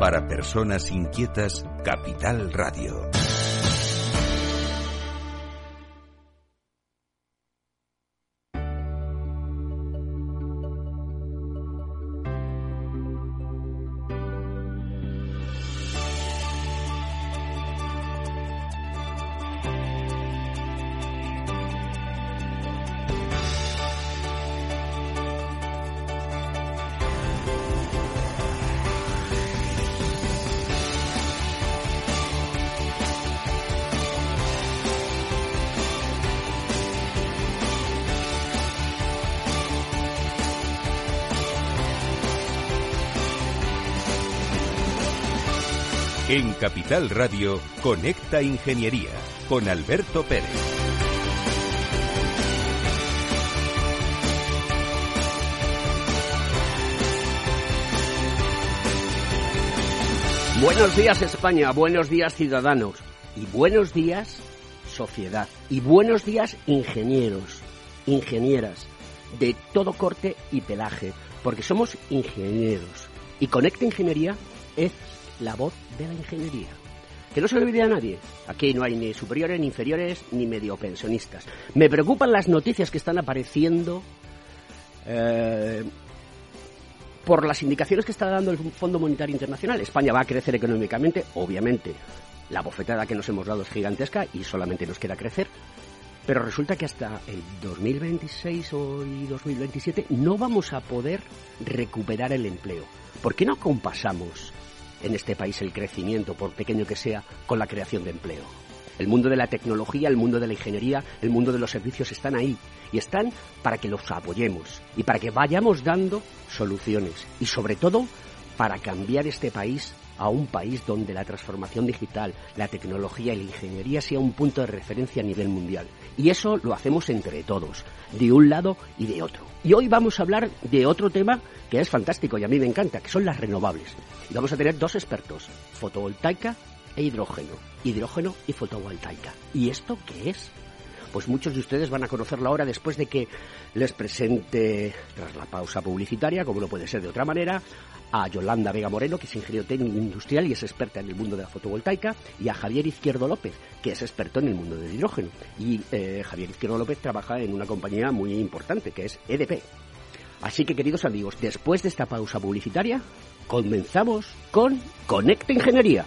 Para personas inquietas, Capital Radio. Radio, Conecta Ingeniería con Alberto Pérez. Buenos días España, buenos días ciudadanos y buenos días sociedad y buenos días ingenieros, ingenieras de todo corte y pelaje, porque somos ingenieros y Conecta Ingeniería es la voz de la ingeniería. Que no se le olvide a nadie. Aquí no hay ni superiores, ni inferiores, ni medio pensionistas. Me preocupan las noticias que están apareciendo eh, por las indicaciones que está dando el Fondo Monetario Internacional. España va a crecer económicamente, obviamente. La bofetada que nos hemos dado es gigantesca y solamente nos queda crecer. Pero resulta que hasta el 2026 o 2027 no vamos a poder recuperar el empleo. ¿Por qué no compasamos en este país el crecimiento, por pequeño que sea, con la creación de empleo. El mundo de la tecnología, el mundo de la ingeniería, el mundo de los servicios están ahí y están para que los apoyemos y para que vayamos dando soluciones y sobre todo para cambiar este país a un país donde la transformación digital, la tecnología y la ingeniería sea un punto de referencia a nivel mundial. Y eso lo hacemos entre todos, de un lado y de otro. Y hoy vamos a hablar de otro tema que es fantástico y a mí me encanta, que son las renovables. Y vamos a tener dos expertos, fotovoltaica e hidrógeno. Hidrógeno y fotovoltaica. ¿Y esto qué es? Pues muchos de ustedes van a conocerlo ahora después de que les presente, tras la pausa publicitaria, como no puede ser de otra manera, a Yolanda Vega Moreno, que es ingeniero técnico industrial y es experta en el mundo de la fotovoltaica, y a Javier Izquierdo López, que es experto en el mundo del hidrógeno. Y eh, Javier Izquierdo López trabaja en una compañía muy importante, que es EDP. Así que, queridos amigos, después de esta pausa publicitaria, comenzamos con Conecta Ingeniería.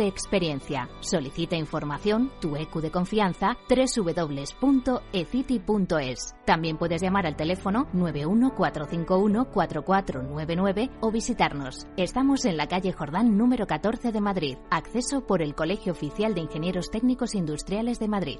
experiencia. Solicita información, tu EQ de confianza, www.ecity.es. También puedes llamar al teléfono 914514499 o visitarnos. Estamos en la calle Jordán número 14 de Madrid. Acceso por el Colegio Oficial de Ingenieros Técnicos Industriales de Madrid.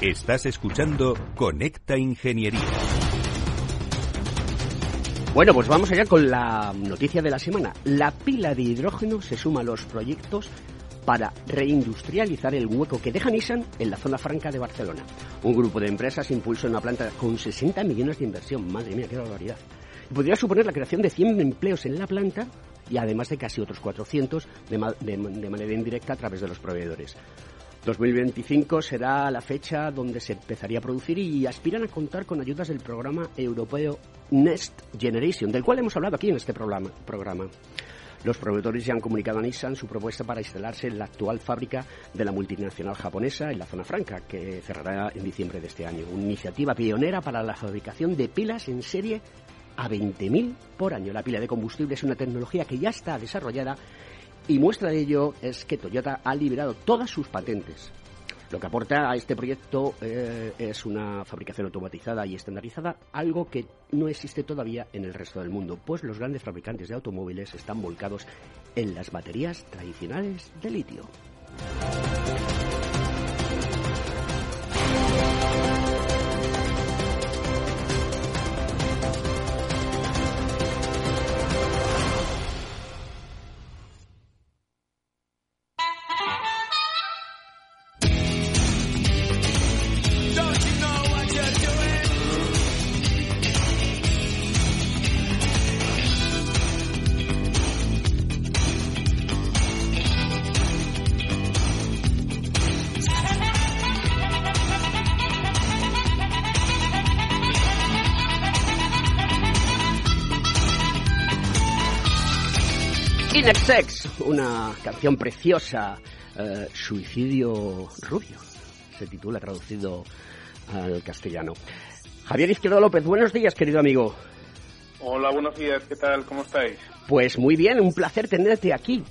Estás escuchando Conecta Ingeniería. Bueno, pues vamos allá con la noticia de la semana. La pila de hidrógeno se suma a los proyectos para reindustrializar el hueco que deja Nissan en la zona franca de Barcelona. Un grupo de empresas impulsa una planta con 60 millones de inversión. Madre mía, qué barbaridad. Podría suponer la creación de 100 empleos en la planta y además de casi otros 400 de, de manera indirecta a través de los proveedores. 2025 será la fecha donde se empezaría a producir y aspiran a contar con ayudas del programa europeo Next Generation, del cual hemos hablado aquí en este programa. Los proveedores ya han comunicado a Nissan su propuesta para instalarse en la actual fábrica de la multinacional japonesa en la zona franca, que cerrará en diciembre de este año. Una iniciativa pionera para la fabricación de pilas en serie a 20.000 por año. La pila de combustible es una tecnología que ya está desarrollada y muestra de ello es que Toyota ha liberado todas sus patentes. Lo que aporta a este proyecto eh, es una fabricación automatizada y estandarizada, algo que no existe todavía en el resto del mundo, pues los grandes fabricantes de automóviles están volcados en las baterías tradicionales de litio. Canción preciosa, eh, Suicidio Rubio, se titula traducido al castellano. Javier Izquierdo López, buenos días, querido amigo. Hola, buenos días, ¿qué tal? ¿Cómo estáis? Pues muy bien, un placer tenerte aquí.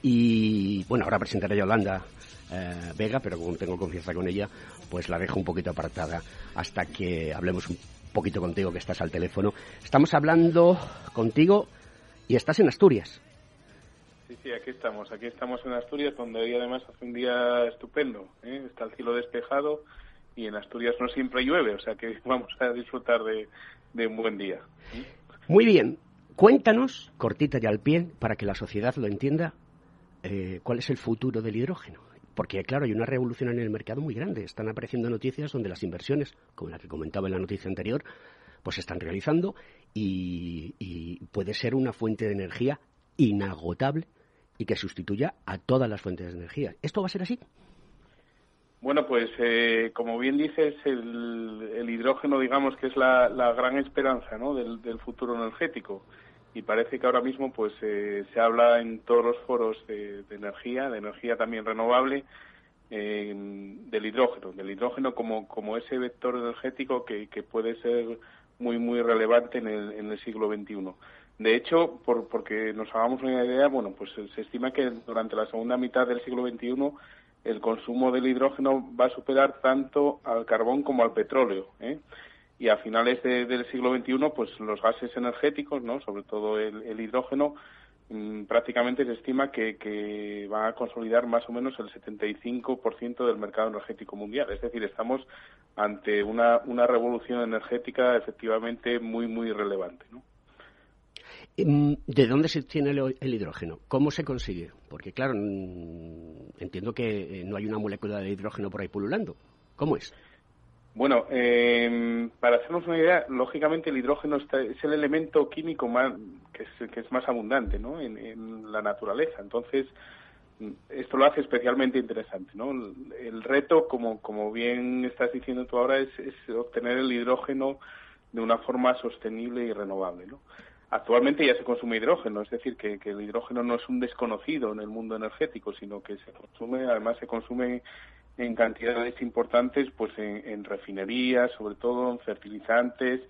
Y bueno, ahora presentaré a Yolanda eh, Vega, pero como tengo confianza con ella, pues la dejo un poquito apartada hasta que hablemos un poquito contigo, que estás al teléfono. Estamos hablando contigo y estás en Asturias. Sí, aquí estamos. Aquí estamos en Asturias, donde hoy además hace un día estupendo. ¿eh? Está el cielo despejado y en Asturias no siempre llueve, o sea que vamos a disfrutar de, un buen día. ¿eh? Muy bien. Cuéntanos, cortita y al pie, para que la sociedad lo entienda, eh, cuál es el futuro del hidrógeno. Porque, claro, hay una revolución en el mercado muy grande. Están apareciendo noticias donde las inversiones, como la que comentaba en la noticia anterior, pues se están realizando y puede ser una fuente de energía inagotable y que sustituya a todas las fuentes de energía. ¿Esto va a ser así? Bueno, pues eh, como bien dices, el, hidrógeno, digamos que es la, gran esperanza ¿no? del, futuro energético. Y parece que ahora mismo pues eh, se habla en todos los foros de, energía, de energía también renovable, del hidrógeno, del hidrógeno como, como ese vector energético que, puede ser muy, muy relevante en el, en el siglo XXI. De hecho, por, porque nos hagamos una idea, bueno, pues se estima que durante la segunda mitad del siglo XXI el consumo del hidrógeno va a superar tanto al carbón como al petróleo. ¿eh? Y a finales del siglo XXI, pues los gases energéticos, ¿no? sobre todo el, hidrógeno, mm, prácticamente se estima que, que, va a consolidar más o menos el 75% del mercado energético mundial. Es decir, estamos ante una, una revolución energética efectivamente muy, muy relevante. ¿no? Em, ¿De dónde se obtiene el hidrógeno? ¿Cómo se consigue? Porque, claro, entiendo que eh, no hay una molécula de hidrógeno por ahí pululando. ¿Cómo es? Bueno, eh, para hacernos una idea, lógicamente el hidrógeno es el elemento químico más, que, es, más abundante ¿no? en, la naturaleza. Entonces, esto lo hace especialmente interesante. ¿no? El, reto, como, como bien estás diciendo tú ahora, es, es obtener el hidrógeno de una forma sostenible y renovable. ¿no? Actualmente ya se consume hidrógeno, es decir, que, el hidrógeno no es un desconocido en el mundo energético, sino que se consume, además se consume en cantidades importantes, pues en, refinerías, sobre todo en fertilizantes,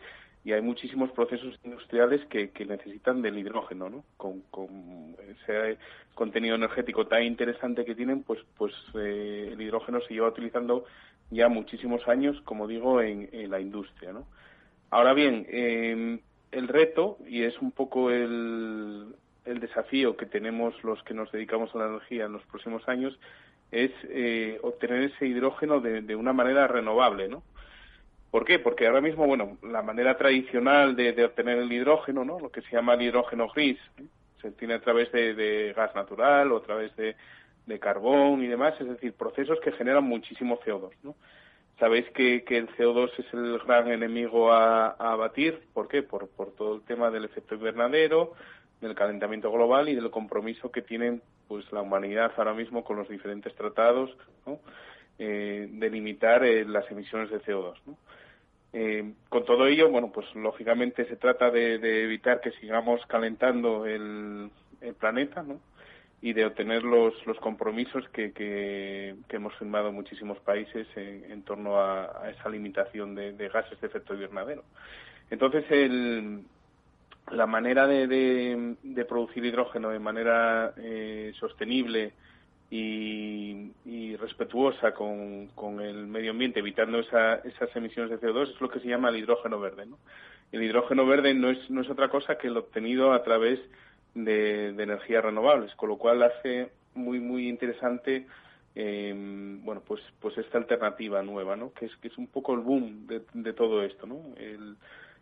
y hay muchísimos procesos industriales que, necesitan del hidrógeno, ¿no? Con, ese contenido energético tan interesante que tienen, pues, pues eh, el hidrógeno se lleva utilizando ya muchísimos años, como digo, en, la industria, ¿no? Ahora bien, eh, el reto, y es un poco el, el desafío que tenemos los que nos dedicamos a la energía en los próximos años, es eh, obtener ese hidrógeno de, de, una manera renovable, ¿no? ¿Por qué? Porque ahora mismo, bueno, la manera tradicional de, obtener el hidrógeno, ¿no? Lo que se llama el hidrógeno gris, ¿eh? se obtiene a través de, de, gas natural o a través de, de carbón y demás, es decir, procesos que generan muchísimo CO2, ¿no? Sabéis que, el CO2 es el gran enemigo a, abatir. ¿Por qué? Por, todo el tema del efecto invernadero, del calentamiento global y del compromiso que tienen pues la humanidad ahora mismo con los diferentes tratados eh, de limitar eh, las emisiones de CO2. Eh, con todo ello, bueno, pues lógicamente se trata de, evitar que sigamos calentando el, el planeta, ¿no? Y de obtener los, los compromisos que, que, hemos firmado muchísimos países en, torno a, esa limitación de, gases de efecto invernadero. Entonces, el, la manera de, producir hidrógeno de manera eh, sostenible y, y respetuosa con, con, el medio ambiente, evitando esa, esas emisiones de CO2, es lo que se llama el hidrógeno verde. El hidrógeno verde no es, no es otra cosa que el obtenido a través de, energías renovables, con lo cual hace muy muy interesante eh, bueno pues pues esta alternativa nueva, ¿no? Que es que es un poco el boom de, todo esto, ¿no? El,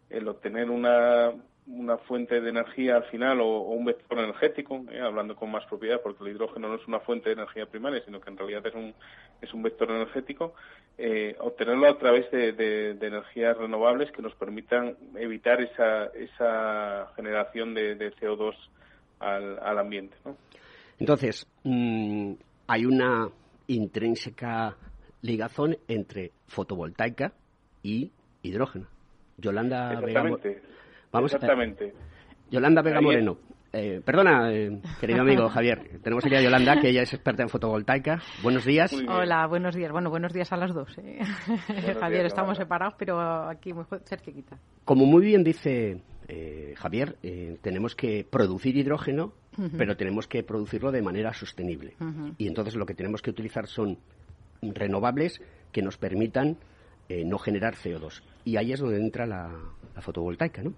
el obtener una una fuente de energía al final o, un vector energético, eh, hablando con más propiedad, porque el hidrógeno no es una fuente de energía primaria, sino que en realidad es un, es un vector energético, eh, obtenerlo a través de, de, energías renovables que nos permitan evitar esa, esa generación de, de CO2 al, ambiente. ¿no? Entonces, mm, hay una intrínseca ligazón entre fotovoltaica y hidrógeno. Yolanda Vega Vamos Exactamente. Yolanda Vega Moreno. Eh, perdona, eh, querido amigo Javier, tenemos aquí a Yolanda, que ella es experta en fotovoltaica. Buenos días. Hola, buenos días. Bueno, buenos días a las dos. Eh. Javier, estamos separados, pero aquí muy cerquita. Como muy bien dice eh, Javier, eh, tenemos que producir hidrógeno, pero tenemos que producirlo de manera sostenible. Y entonces lo que tenemos que utilizar son renovables que nos permitan eh, no generar CO2. Y ahí es donde entra la, fotovoltaica, ¿no?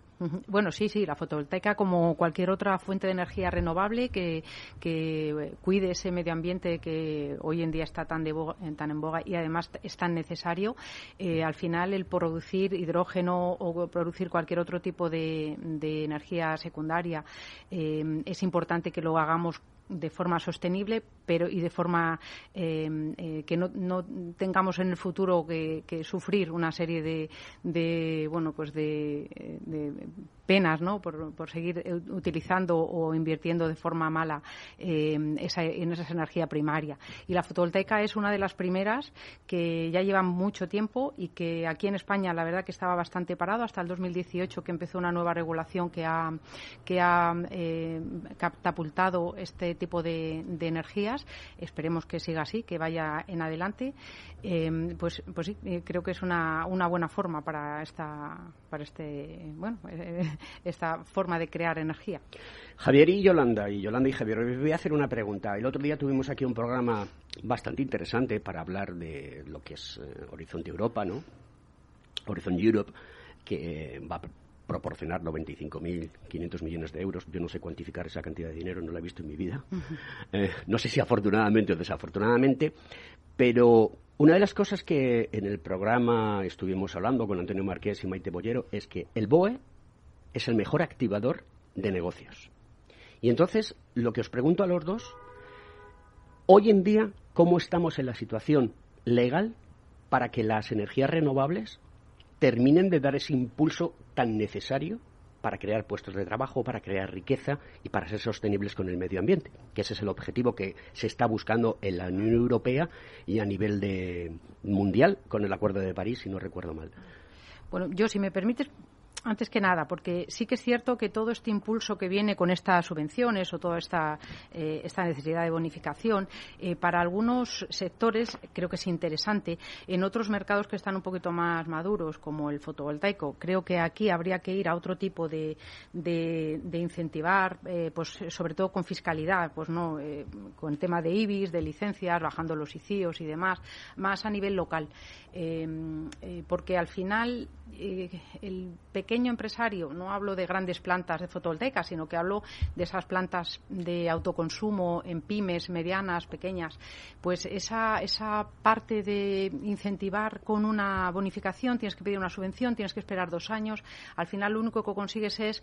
Bueno, sí, sí, la fotovoltaica como cualquier otra fuente de energía renovable que, que cuide ese medio ambiente que hoy en día está tan, de tan en boga y además es tan necesario, eh, al final el producir hidrógeno o producir cualquier otro tipo de, de energía secundaria eh, es importante que lo hagamos de forma sostenible pero y de forma em, eh, que no, no, tengamos en el futuro que, sufrir una serie de, de bueno pues de, penas ¿no? por, por, seguir utilizando o invirtiendo de forma mala em, esa, en esa energía primaria y la fotovoltaica es una de las primeras que ya llevan mucho tiempo y que aquí en España la verdad que estaba bastante parado hasta el 2018 que empezó una nueva regulación que ha que ha eh, catapultado este tipo de, energías. Esperemos que siga así, que vaya en adelante. Em, pues, pues sí, eh, creo que es una, una buena forma para esta, para este, bueno, esta forma de crear energía. Javier y Yolanda, y Yolanda y Javier, os voy a hacer una pregunta. El otro día tuvimos aquí un programa bastante interesante para hablar de lo que es eh, Horizonte Europa, ¿no? Horizon Europe, que va proporcionar 95.500 millones de euros. Yo no sé cuantificar esa cantidad de dinero, no la he visto en mi vida. Eh, no sé si afortunadamente o desafortunadamente, pero una de las cosas que en el programa estuvimos hablando con Antonio Marqués y Maite Bollero es que el BOE es el mejor activador de negocios. Y entonces, lo que os pregunto a los dos, hoy en día, ¿cómo estamos en la situación legal para que las energías renovables terminen de dar ese impulso tan necesario para crear puestos de trabajo, para crear riqueza y para ser sostenibles con el medio ambiente, que ese es el objetivo que se está buscando en la Unión Europea y a nivel de mundial con el Acuerdo de París, si no recuerdo mal. Bueno, yo, si me permites, antes que nada, porque sí que es cierto que todo este impulso que viene con estas subvenciones o toda esta, eh, necesidad de bonificación, eh, para algunos sectores creo que es interesante. En otros mercados que están un poquito más maduros, como el fotovoltaico, creo que aquí habría que ir a otro tipo de, de, incentivar, eh, pues sobre todo con fiscalidad, pues no, con el tema de IBIS, de licencias, bajando los ICIOs y demás, más a nivel local. porque al final el pequeño pequeño empresario, no hablo de grandes plantas de fotovoltaica, sino que hablo de esas plantas de autoconsumo en pymes, medianas, pequeñas, pues esa, esa parte de incentivar con una bonificación, tienes que pedir una subvención, tienes que esperar dos años, al final lo único que consigues es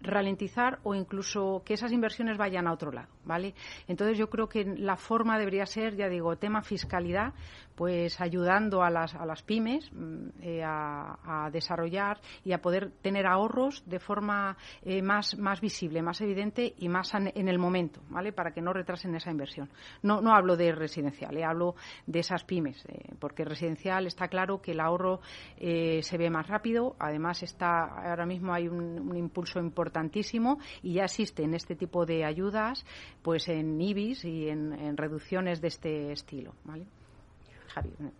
ralentizar o incluso que esas inversiones vayan a otro lado, ¿vale? Entonces yo creo que la forma debería ser, ya digo, tema fiscalidad, pues ayudando a las, a las pymes mm, eh, a, desarrollar y a poder tener ahorros de forma eh, más, más visible, más evidente y más en el momento, ¿vale? Para que no retrasen esa inversión. No, no hablo de residencial, eh, hablo de esas pymes, porque residencial está claro que el ahorro se ve más rápido, además está ahora mismo hay un impulso importantísimo y ya existen este tipo de ayudas pues en IBIS y en, reducciones de este estilo.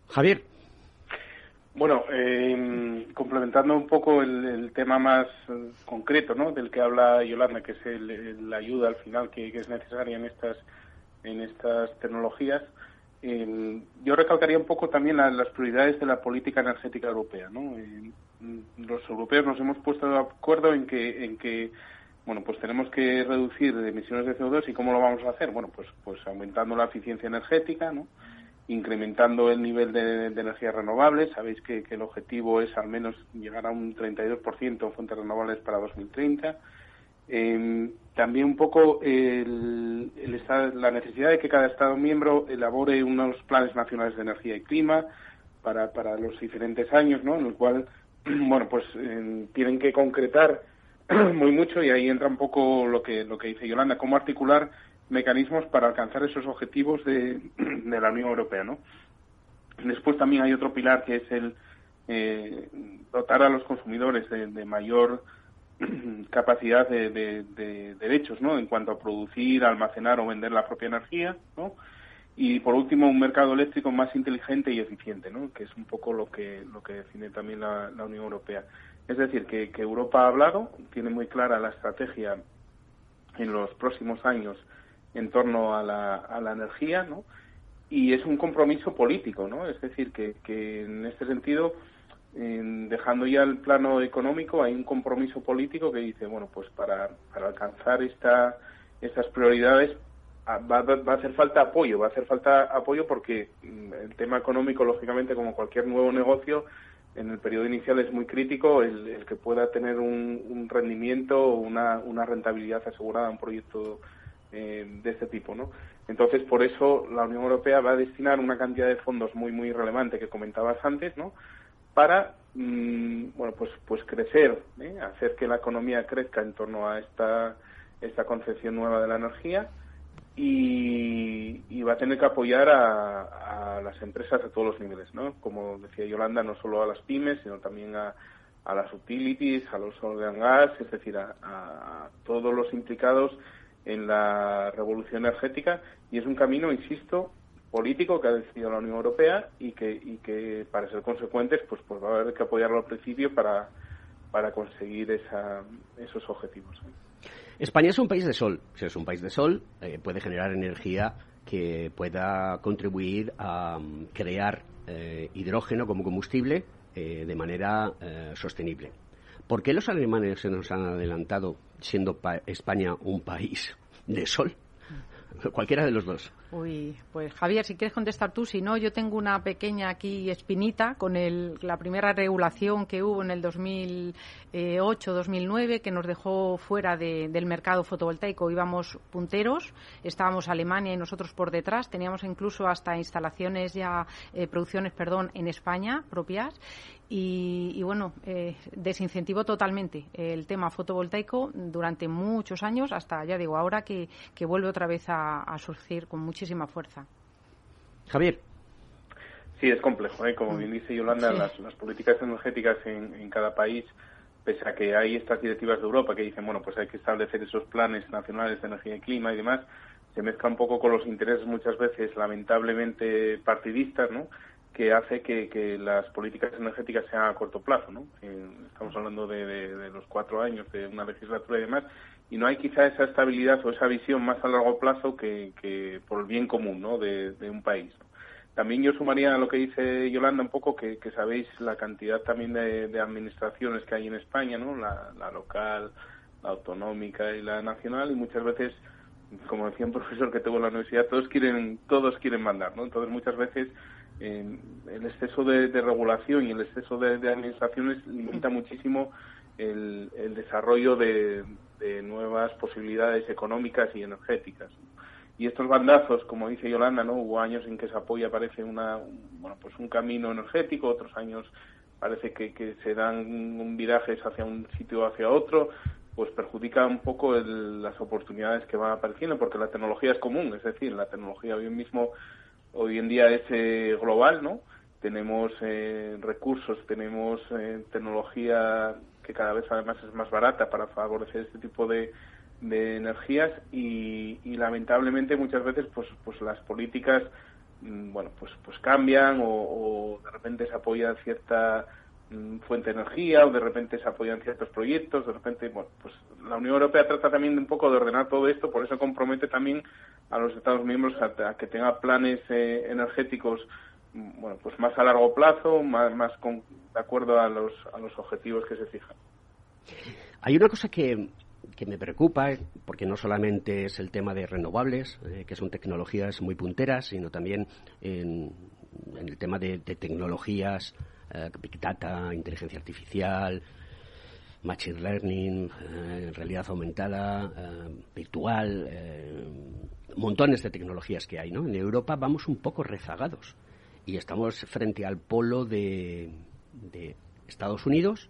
Javier. Bueno, eh, complementando un poco el, tema más eh, concreto ¿no? del que habla Yolanda, que es la ayuda al final que, es necesaria en estas, en estas tecnologías, yo recalcaría un poco también las prioridades de la política energética europea. ¿no? los europeos nos hemos puesto de acuerdo en que, en que bueno, pues tenemos que reducir emisiones de CO2 y cómo lo vamos a hacer. Bueno, pues, pues aumentando la eficiencia energética, ¿no? Incrementando el nivel de, energías renovables. Sabéis que, el objetivo es al menos llegar a un 32% en fuentes renovables para 2030. Em, también un poco el, la necesidad de que cada Estado miembro elabore unos planes nacionales de energía y clima para, para los diferentes años, ¿no? En el cual, bueno, pues em, tienen que concretar muy mucho y ahí entra un poco lo que, lo que dice Yolanda, cómo articular mecanismos para alcanzar esos objetivos de, la Unión Europea, ¿no? Después también hay otro pilar que es el eh, dotar a los consumidores de, mayor capacidad de, derechos, ¿no? En cuanto a producir, almacenar o vender la propia energía, ¿no? Y por último, un mercado eléctrico más inteligente y eficiente, ¿no? Que es un poco lo que lo que define también la, Unión Europea. Es decir, que, que Europa ha hablado, tiene muy clara la estrategia en los próximos años en torno a la, a la energía, ¿no? Y es un compromiso político, ¿no? Es decir, que, que en este sentido, dejando ya el plano económico, hay un compromiso político que dice, bueno, pues para, para alcanzar esta, estas prioridades ah, va, va, a hacer falta apoyo, va a hacer falta apoyo porque mm, el tema económico, lógicamente, como cualquier nuevo negocio, en el periodo inicial es muy crítico el, el que pueda tener un, un rendimiento o una, una rentabilidad asegurada a un proyecto eh, de este tipo, ¿no? Entonces, por eso la Unión Europea va a destinar una cantidad de fondos muy, muy relevante que comentabas antes, ¿no? Para, mm, bueno, pues, pues crecer, ¿eh? hacer que la economía crezca en torno a esta, esta concepción nueva de la energía y, va a tener que apoyar a, las empresas a todos los niveles, ¿no? Como decía Yolanda, no solo a las pymes, sino también a, a las utilities, a los oil gas, es decir, a, a todos los implicados en la revolución energética y es un camino, insisto, político que ha decidido la Unión Europea y que, y que para ser consecuentes pues, pues va a haber que apoyarlo al principio para, para conseguir esa, esos objetivos. España es un país de sol. Si es un país de sol, eh, puede generar energía que pueda contribuir a mm, crear eh, hidrógeno como combustible eh, de manera sostenible. ¿Por qué los alemanes se nos han adelantado siendo España un país de sol? Cualquiera de los dos. Uy, pues Javier, si quieres contestar tú, si no, yo tengo una pequeña aquí espinita con el, la primera regulación que hubo en el 2008-2009 que nos dejó fuera del mercado fotovoltaico. Íbamos punteros, estábamos Alemania y nosotros por detrás, teníamos incluso hasta instalaciones ya, eh, producciones, perdón, en España propias y, bueno, eh, desincentivó totalmente el tema fotovoltaico durante muchos años, hasta ya digo, ahora que, vuelve otra vez a, surgir con muchísima fuerza. Javier. Sí, es complejo. ¿eh? Como bien dice Yolanda, las, políticas energéticas en, cada país, pese a que hay estas directivas de Europa que dicen, bueno, pues hay que establecer esos planes nacionales de energía y clima y demás, se mezcla un poco con los intereses muchas veces lamentablemente partidistas, ¿no? Que hace que, las políticas energéticas sean a corto plazo, ¿no? Estamos hablando de, los cuatro años de una legislatura y demás, y no hay quizá esa estabilidad o esa visión más a largo plazo que, por el bien común, ¿no? De, un país. También yo sumaría a lo que dice Yolanda un poco que, sabéis la cantidad también de, administraciones que hay en España, ¿no? La, la local, la autonómica y la nacional, y muchas veces como decía un profesor que tuvo en la universidad, todos quieren, todos quieren mandar, ¿no? Entonces muchas veces el exceso de, regulación y el exceso de, administraciones limita muchísimo el, desarrollo de, nuevas posibilidades económicas y energéticas. Y estos bandazos, como dice Yolanda, ¿no? Hubo años en que se apoya, parece una, bueno, pues un camino energético, otros años parece que, se dan virajes hacia un sitio o hacia otro, pues perjudica un poco las oportunidades que van apareciendo, porque la tecnología es común, es decir, la tecnología hoy mismo hoy en día es eh, global, ¿no? Tenemos eh, recursos, tenemos eh, tecnología que cada vez además es más barata para favorecer este tipo de, de energías y, lamentablemente muchas veces pues pues las políticas mm, bueno pues pues cambian o, de repente se apoya cierta fuente de energía o de repente se apoyan ciertos proyectos de repente bueno pues la Unión Europea trata también de un poco de ordenar todo esto por eso compromete también a los Estados miembros a, que tenga planes eh, energéticos mm, bueno pues más a largo plazo más más con, de acuerdo a los a los objetivos que se fijan. Hay una cosa que que me preocupa, porque no solamente es el tema de renovables, eh, que son tecnologías muy punteras, sino también en, el tema de, tecnologías, eh, Big Data, inteligencia artificial, Machine Learning, eh, realidad aumentada, virtual, montones de tecnologías que hay. ¿no? En Europa vamos un poco rezagados y estamos frente al polo de Estados Unidos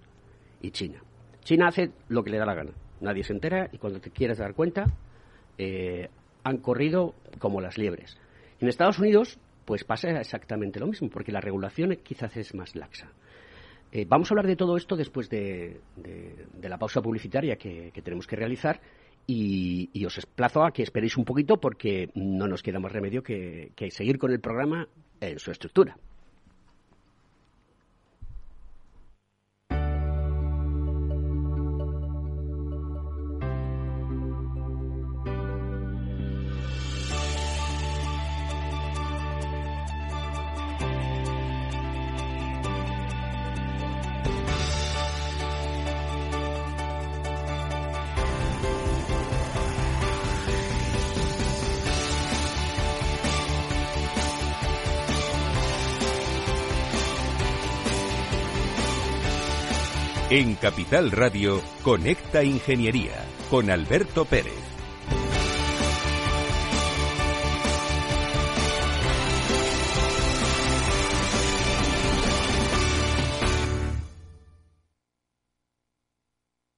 y China. China hace lo que le da la gana nadie se entera y cuando te quieres dar cuenta eh, han corrido como las liebres. En Estados Unidos pues pasa exactamente lo mismo porque la regulación quizás es más laxa. Eh, vamos a hablar de todo esto después de, la pausa publicitaria que, tenemos que realizar y, os desplazo a que esperéis un poquito porque no nos queda más remedio que seguir con el programa en su estructura. En Capital Radio, Conecta Ingeniería con Alberto Pérez.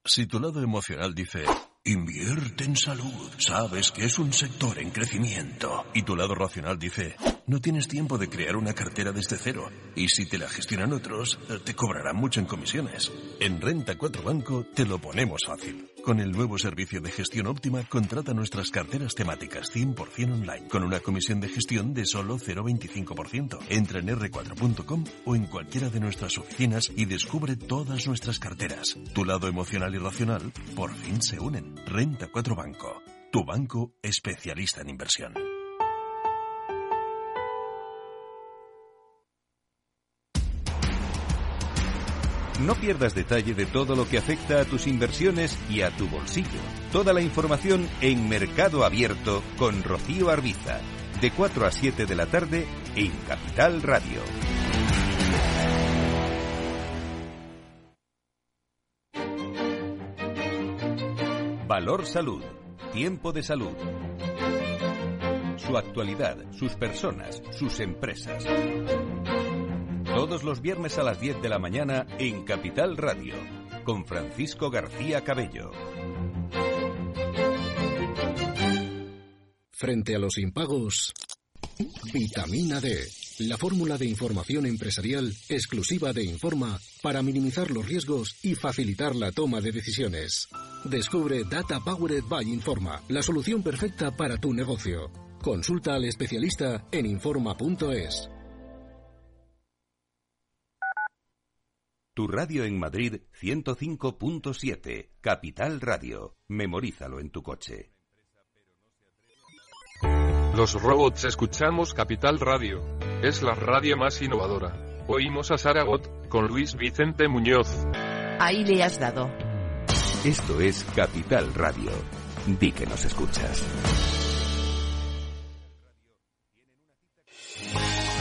Si tu lado emocional dice, invierte en salud, sabes que es un sector en crecimiento, y tu lado racional dice, no tienes tiempo de crear una cartera desde cero. Y si te la gestionan otros, te cobrarán mucho en comisiones. En Renta 4 Banco te lo ponemos fácil. Con el nuevo servicio de gestión óptima, contrata nuestras carteras temáticas 100% online, con una comisión de gestión de solo 0,25%. Entra en r4.com o en cualquiera de nuestras oficinas y descubre todas nuestras carteras. Tu lado emocional y racional por fin se unen. Renta 4 Banco, tu banco especialista en inversión. No pierdas detalle de todo lo que afecta a tus inversiones y a tu bolsillo. Toda la información en Mercado Abierto con Rocío Arbiza, de 4 a 7 de la tarde en Capital Radio. Valor Salud. Tiempo de salud. Su actualidad, sus personas, sus empresas. Todos los viernes a las 10 de la mañana en Capital Radio, con Francisco García Cabello. Frente a los impagos, vitamina D, la fórmula de información empresarial exclusiva de Informa para minimizar los riesgos y facilitar la toma de decisiones. Descubre Data Powered by Informa, la solución perfecta para tu negocio. Consulta al especialista en Informa.es. Tu radio en Madrid 105.7, Capital Radio. Memorízalo en tu coche. Los robots escuchamos Capital Radio. Es la radio más innovadora. Oímos a Saragot con Luis Vicente Muñoz. Ahí le has dado. Esto es Capital Radio. Di que nos escuchas.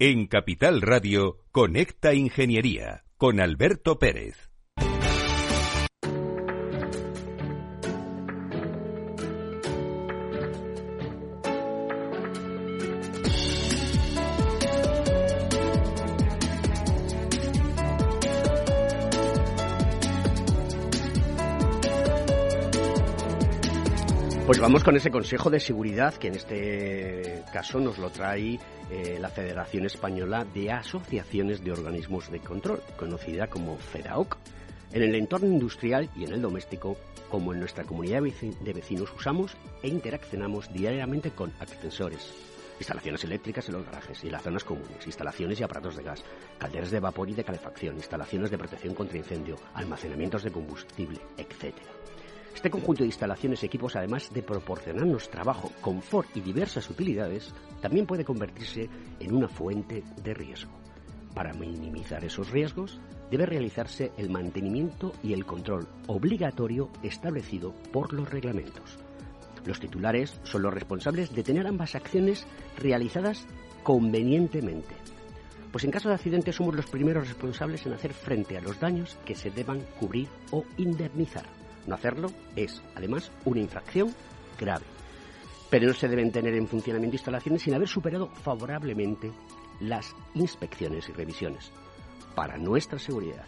En Capital Radio, Conecta Ingeniería con Alberto Pérez. Pues vamos con ese Consejo de Seguridad que en este caso nos lo trae eh, la Federación Española de Asociaciones de Organismos de Control, conocida como FEDAOC. En el entorno industrial y en el doméstico, como en nuestra comunidad de vecinos, usamos e interaccionamos diariamente con ascensores, instalaciones eléctricas en los garajes y las zonas comunes, instalaciones y aparatos de gas, calderas de vapor y de calefacción, instalaciones de protección contra incendio, almacenamientos de combustible, etcétera. Este conjunto de instalaciones y equipos, además de proporcionarnos trabajo, confort y diversas utilidades, también puede convertirse en una fuente de riesgo. Para minimizar esos riesgos, debe realizarse el mantenimiento y el control obligatorio establecido por los reglamentos. Los titulares son los responsables de tener ambas acciones realizadas convenientemente. Pues en caso de accidente somos los primeros responsables en hacer frente a los daños que se deban cubrir o indemnizar. No hacerlo es, además, una infracción grave. Pero no se deben tener en funcionamiento instalaciones sin haber superado favorablemente las inspecciones y revisiones. Para nuestra seguridad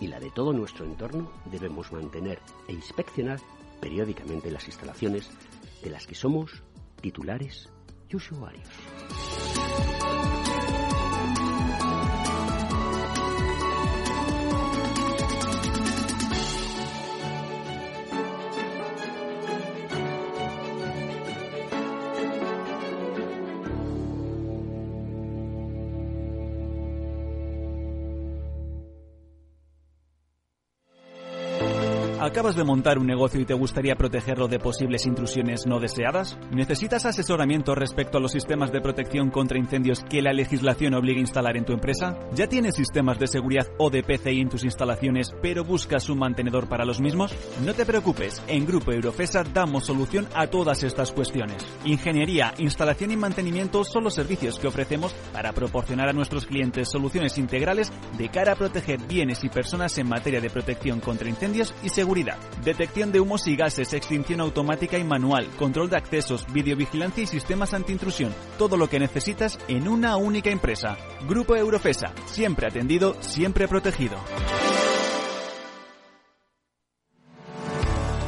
y la de todo nuestro entorno debemos mantener e inspeccionar periódicamente las instalaciones de las que somos titulares y usuarios. ¿Acabas de montar un negocio y te gustaría protegerlo de posibles intrusiones no deseadas? ¿Necesitas asesoramiento respecto a los sistemas de protección contra incendios que la legislación obliga a instalar en tu empresa? ¿Ya tienes sistemas de seguridad o de PCI en tus instalaciones, pero buscas un mantenedor para los mismos? No te preocupes, en Grupo Eurofesa damos solución a todas estas cuestiones. Ingeniería, instalación y mantenimiento son los servicios que ofrecemos para proporcionar a nuestros clientes soluciones integrales de cara a proteger bienes y personas en materia de protección contra incendios y seguridad Detección de humos y gases, extinción automática y manual, control de accesos, videovigilancia y sistemas antiintrusión. Todo lo que necesitas en una única empresa. Grupo Eurofesa. Siempre atendido, siempre protegido.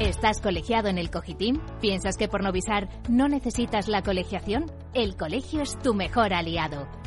¿Estás colegiado en el Cogitim? ¿Piensas que por Novisar no necesitas la colegiación? El colegio es tu mejor aliado.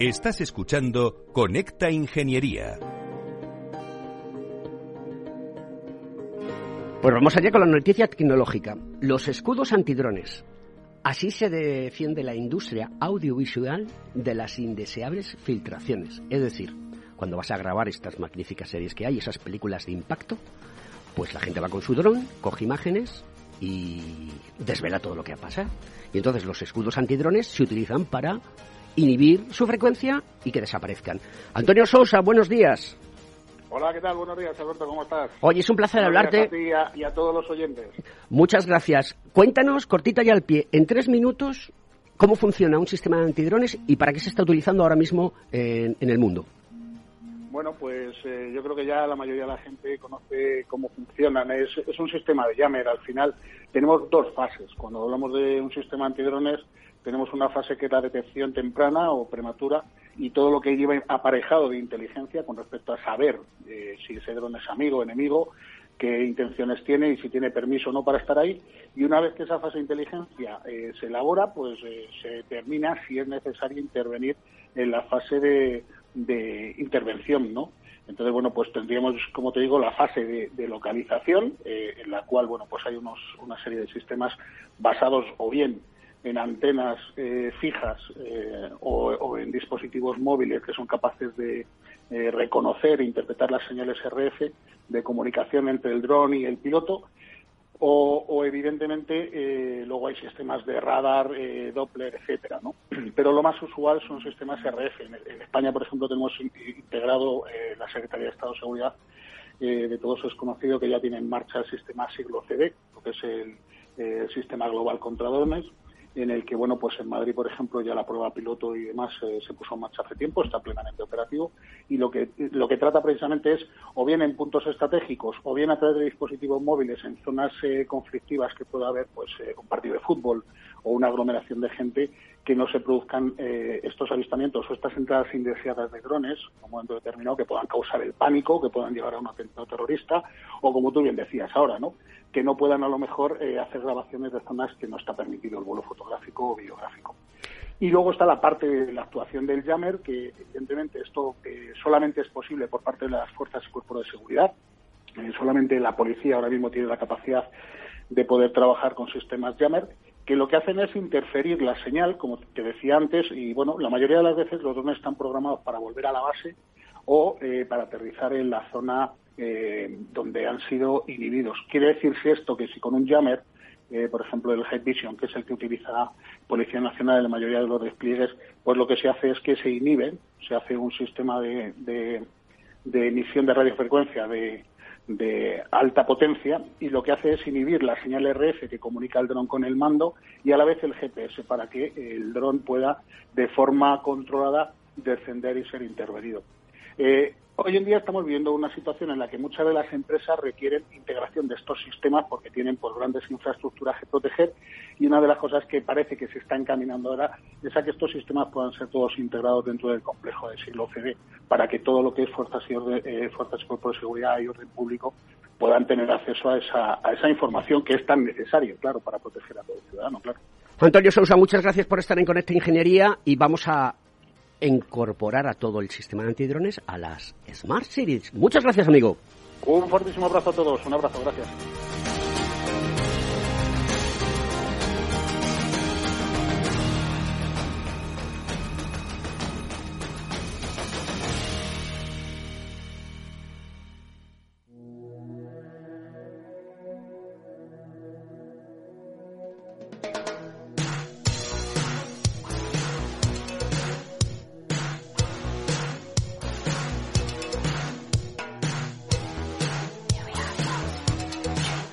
Estás escuchando Conecta Ingeniería. Pues vamos allá con la noticia tecnológica. Los escudos antidrones. Así se defiende la industria audiovisual de las indeseables filtraciones. Es decir, cuando vas a grabar estas magníficas series que hay, esas películas de impacto, pues la gente va con su dron, coge imágenes y desvela todo lo que ha pasado. Y entonces los escudos antidrones se utilizan para inhibir su frecuencia y que desaparezcan. Antonio Sousa, buenos días. Hola, ¿qué tal? Buenos días, Alberto, ¿cómo estás? Oye, es un placer hablarte. A ti y a, todos los oyentes. Muchas gracias. Cuéntanos, cortita y al pie, en tres minutos, cómo funciona un sistema de antidrones y para qué se está utilizando ahora mismo en, el mundo. Bueno, pues eh, yo creo que ya la mayoría de la gente conoce cómo funcionan. Es, es un sistema de Jammer. Al final tenemos dos fases. Cuando hablamos de un sistema antidrones, tenemos una fase que es la detección temprana o prematura y todo lo que lleva aparejado de inteligencia con respecto a saber eh, si ese dron es amigo o enemigo, qué intenciones tiene y si tiene permiso o no para estar ahí. Y una vez que esa fase de inteligencia eh, se elabora, pues eh, se determina si es necesario intervenir en la fase de, intervención, ¿no? Entonces, bueno, pues tendríamos, como te digo, la fase de, localización, en la cual, bueno, pues hay unos, una serie de sistemas basados o bien en antenas eh, fijas o, en dispositivos móviles que son capaces de reconocer e interpretar las señales RF de comunicación entre el dron y el piloto o, evidentemente eh, luego hay sistemas de radar, eh, Doppler, etcétera, ¿no? Pero lo más usual son sistemas RF. En, España, por ejemplo, tenemos integrado eh, la Secretaría de Estado de Seguridad, de todos es conocido que ya tiene en marcha el sistema siglo CD, que es el, sistema global contra drones, en el que, bueno, pues en Madrid, por ejemplo, ya la prueba piloto y demás eh, se puso en marcha hace tiempo, está plenamente operativo, y lo que, lo que trata precisamente es, o bien en puntos estratégicos, o bien a través de dispositivos móviles en zonas eh, conflictivas que pueda haber, pues, eh, un partido de fútbol o una aglomeración de gente, que no se produzcan estos avistamientos o estas entradas indeseadas de drones, en un momento determinado, que puedan causar el pánico, que puedan llevar a un atentado terrorista, o como tú bien decías ahora, ¿no? que no puedan a lo mejor eh, hacer grabaciones de zonas que no está permitido el vuelo fotográfico o videográfico. Y luego está la parte de la actuación del jammer, que evidentemente esto eh, solamente es posible por parte de las fuerzas y cuerpos de seguridad. Eh, solamente la policía ahora mismo tiene la capacidad de poder trabajar con sistemas jammer, que lo que hacen es interferir la señal, como te decía antes, y bueno, la mayoría de las veces los drones están programados para volver a la base o para aterrizar en la zona eh, donde han sido inhibidos. Quiere decirse esto que si con un jammer, eh, por ejemplo el High Vision, que es el que utiliza Policía Nacional en la mayoría de los despliegues, pues lo que se hace es que se inhiben, se hace un sistema de, de, emisión de radiofrecuencia de, de alta potencia y lo que hace es inhibir la señal RF que comunica el dron con el mando y a la vez el GPS para que el dron pueda de forma controlada descender y ser intervenido. Eh, Hoy en día estamos viviendo una situación en la que muchas de las empresas requieren integración de estos sistemas porque tienen pues, grandes infraestructuras que proteger y una de las cosas que parece que se está encaminando ahora es a que estos sistemas puedan ser todos integrados dentro del complejo de siglo CD para que todo lo que es fuerzas y, eh, fuerzas y cuerpos de seguridad y orden público puedan tener acceso a esa, a esa información que es tan necesaria, claro, para proteger a todo el ciudadano, claro. Antonio Sousa, muchas gracias por estar en Conecta Ingeniería y vamos a incorporar a todo el sistema de antidrones a las Smart Cities. Muchas gracias, amigo. Un fortísimo abrazo a todos. Un abrazo, gracias.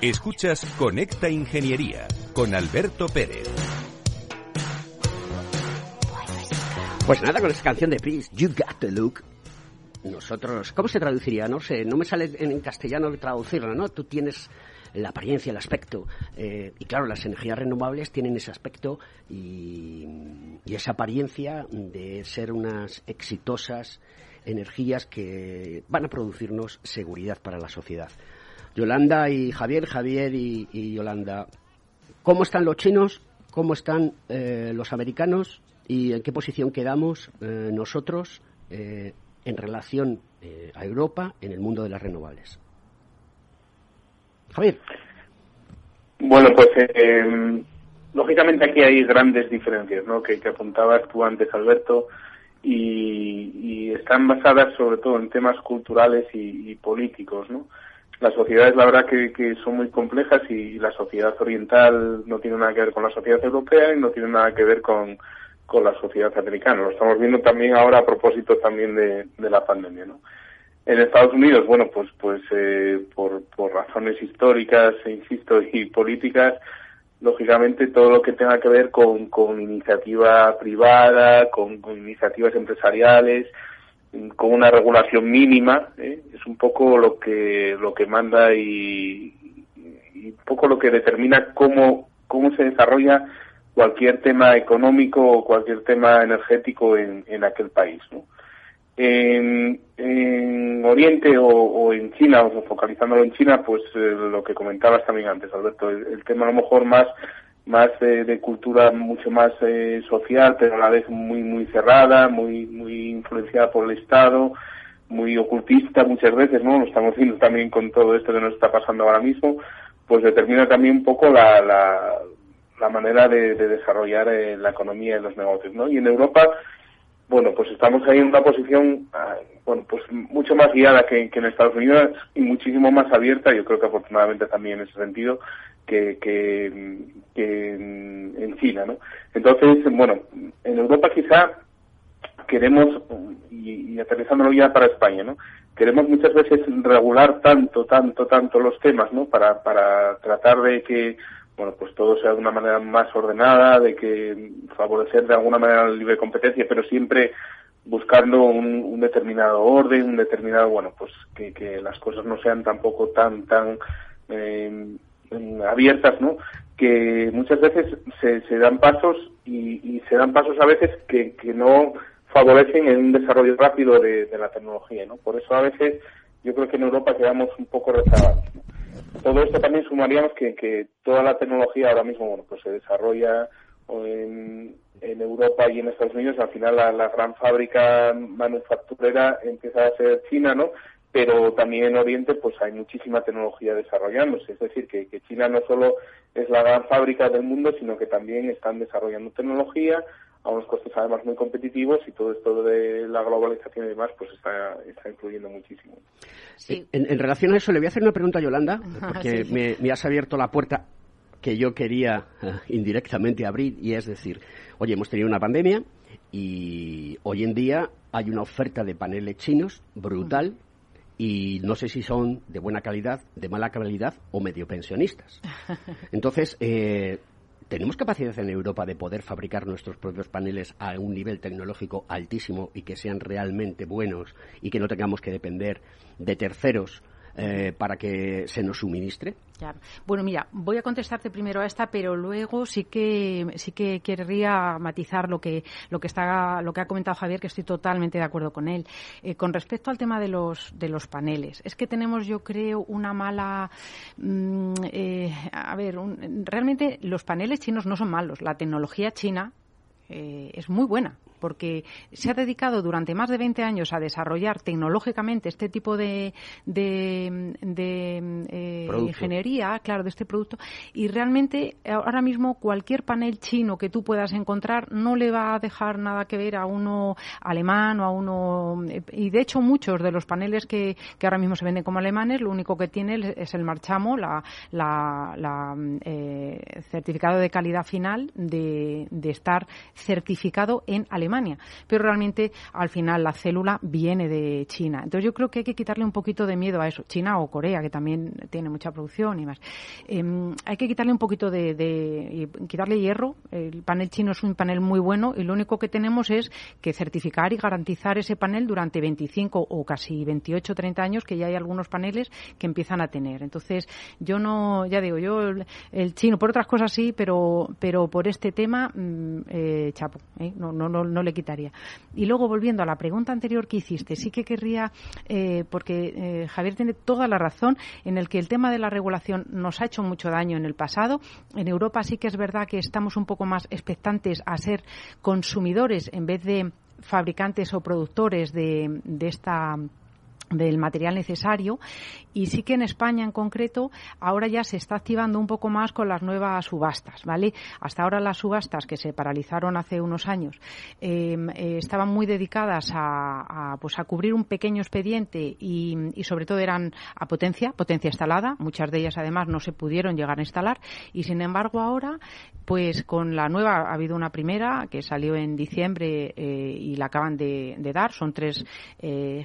Escuchas Conecta Ingeniería con Alberto Pérez. Pues nada, con esta canción de Prince, You Got the Look. Nosotros, ¿cómo se traduciría? No sé, no me sale en castellano traducirlo, ¿no? Tú tienes la apariencia, el aspecto. Eh, y claro, las energías renovables tienen ese aspecto y, esa apariencia de ser unas exitosas energías que van a producirnos seguridad para la sociedad. Yolanda y Javier, Javier y, Yolanda. ¿Cómo están los chinos? ¿Cómo están eh, los americanos? ¿Y en qué posición quedamos eh, nosotros eh, en relación a Europa en el mundo de las renovables? Javier. Bueno, pues lógicamente aquí hay grandes diferencias, ¿no? Que, apuntabas tú antes, Alberto, y, están basadas sobre todo en temas culturales y políticos, ¿no? Las sociedades la verdad que, son muy complejas y la sociedad oriental no tiene nada que ver con la sociedad europea y no tiene nada que ver con, con la sociedad americana. Lo estamos viendo también ahora a propósito también de, la pandemia, ¿no? En Estados Unidos, bueno, pues, pues eh, por, por razones históricas, e insisto, y políticas, lógicamente todo lo que tenga que ver con, con iniciativa privada, con iniciativas empresariales, con una regulación mínima ¿eh? Un poco lo que lo que manda y, un poco lo que determina cómo cómo se desarrolla cualquier tema económico o cualquier tema energético en, en aquel país ¿no? en, en Oriente o, en China o focalizándolo en China pues eh, lo que comentabas también antes Alberto el tema a lo mejor más más eh, de cultura mucho más eh, social, pero a la vez muy muy cerrada, muy muy influenciada por el Estado, muy ocultista muchas veces, ¿no? Lo estamos viendo también con todo esto que nos está pasando ahora mismo, pues determina también un poco la, la, la manera de, desarrollar eh, la economía y los negocios, ¿no? Y en Europa, bueno, pues estamos ahí en una posición, ah, bueno, pues mucho más guiada que, en Estados Unidos y muchísimo más abierta, yo creo que afortunadamente también en ese sentido, que, que, en, China, ¿no? Entonces, bueno, en Europa quizá queremos, y, y aterrizándolo ya para España, ¿no? Queremos muchas veces regular tanto, tanto, tanto los temas, ¿no? Para, para tratar de que bueno, pues todo sea de una manera más ordenada, de que favorecer de alguna manera la libre competencia, pero siempre buscando un, determinado orden, un determinado, bueno, pues que, que, las cosas no sean tampoco tan, tan eh, abiertas, ¿no? Que muchas veces se, se dan pasos y, se dan pasos a veces que, que no favorecen en un desarrollo rápido de, la tecnología, ¿no? Por eso a veces yo creo que en Europa quedamos un poco rezagados. todo esto también sumaríamos que, que toda la tecnología ahora mismo bueno pues se desarrolla en, en Europa y en Estados Unidos al final la, gran fábrica manufacturera empieza a ser China no pero también en Oriente pues hay muchísima tecnología desarrollándose es decir que China no solo es la gran fábrica del mundo sino que también están desarrollando tecnología a unos costes además muy competitivos y todo esto de la globalización y demás pues está, está influyendo muchísimo. Sí. En, relación a eso le voy a hacer una pregunta a Yolanda porque me, has abierto la puerta que yo quería eh, indirectamente abrir y es decir, oye, hemos tenido una pandemia y hoy en día hay una oferta de paneles chinos brutal y no sé si son de buena calidad, de mala calidad o medio pensionistas. Entonces, eh, ¿Tenemos capacidad en Europa de poder fabricar nuestros propios paneles a un nivel tecnológico altísimo y que sean realmente buenos y que no tengamos que depender de terceros eh, para que se nos suministre? Bueno, mira, voy a contestarte primero a esta, pero luego sí que sí que querría matizar lo que lo que está lo que ha comentado Javier, que estoy totalmente de acuerdo con él. Eh, con respecto al tema de los de los paneles, es que tenemos, yo creo, una mala. Mm, eh, a ver, realmente los paneles chinos no son malos. La tecnología china es muy buena porque se ha dedicado durante más de 20 años a desarrollar tecnológicamente este tipo de, de, eh, ingeniería, claro, de este producto, y realmente ahora mismo cualquier panel chino que tú puedas encontrar no le va a dejar nada que ver a uno alemán o a uno. Eh, y de hecho, muchos de los paneles que, que ahora mismo se venden como alemanes, lo único que tiene es el marchamo, la, la, eh, certificado de calidad final de, de estar certificado en Pero realmente al final la célula viene de China. Entonces yo creo que hay que quitarle un poquito de miedo a eso. China o Corea, que también tiene mucha producción y más. Em, hay que quitarle un poquito de, quitarle hierro. El panel chino es un panel muy bueno y lo único que tenemos es que certificar y garantizar ese panel durante 25 o casi 28 30 años que ya hay algunos paneles que empiezan a tener. Entonces, yo no, ya digo, yo el, chino por otras cosas sí, pero pero por este tema mm, eh, chapo, ¿eh? no, no, no, no le quitaría. Y luego, volviendo a la pregunta anterior que hiciste, sí que querría, eh, porque eh, Javier tiene toda la razón en el que el tema de la regulación nos ha hecho mucho daño en el pasado. En Europa sí que es verdad que estamos un poco más expectantes a ser consumidores en vez de fabricantes o productores de, de esta del material necesario. Y sí que en España en concreto ahora ya se está activando un poco más con las nuevas subastas, ¿vale? Hasta ahora las subastas que se paralizaron hace unos años em, eh, estaban muy dedicadas a, pues a cubrir un pequeño expediente y, sobre todo eran a potencia, potencia instalada, muchas de ellas además no se pudieron llegar a instalar. Y sin embargo ahora pues con la nueva ha habido una primera que salió en diciembre eh, y la acaban de, dar, son 3 eh,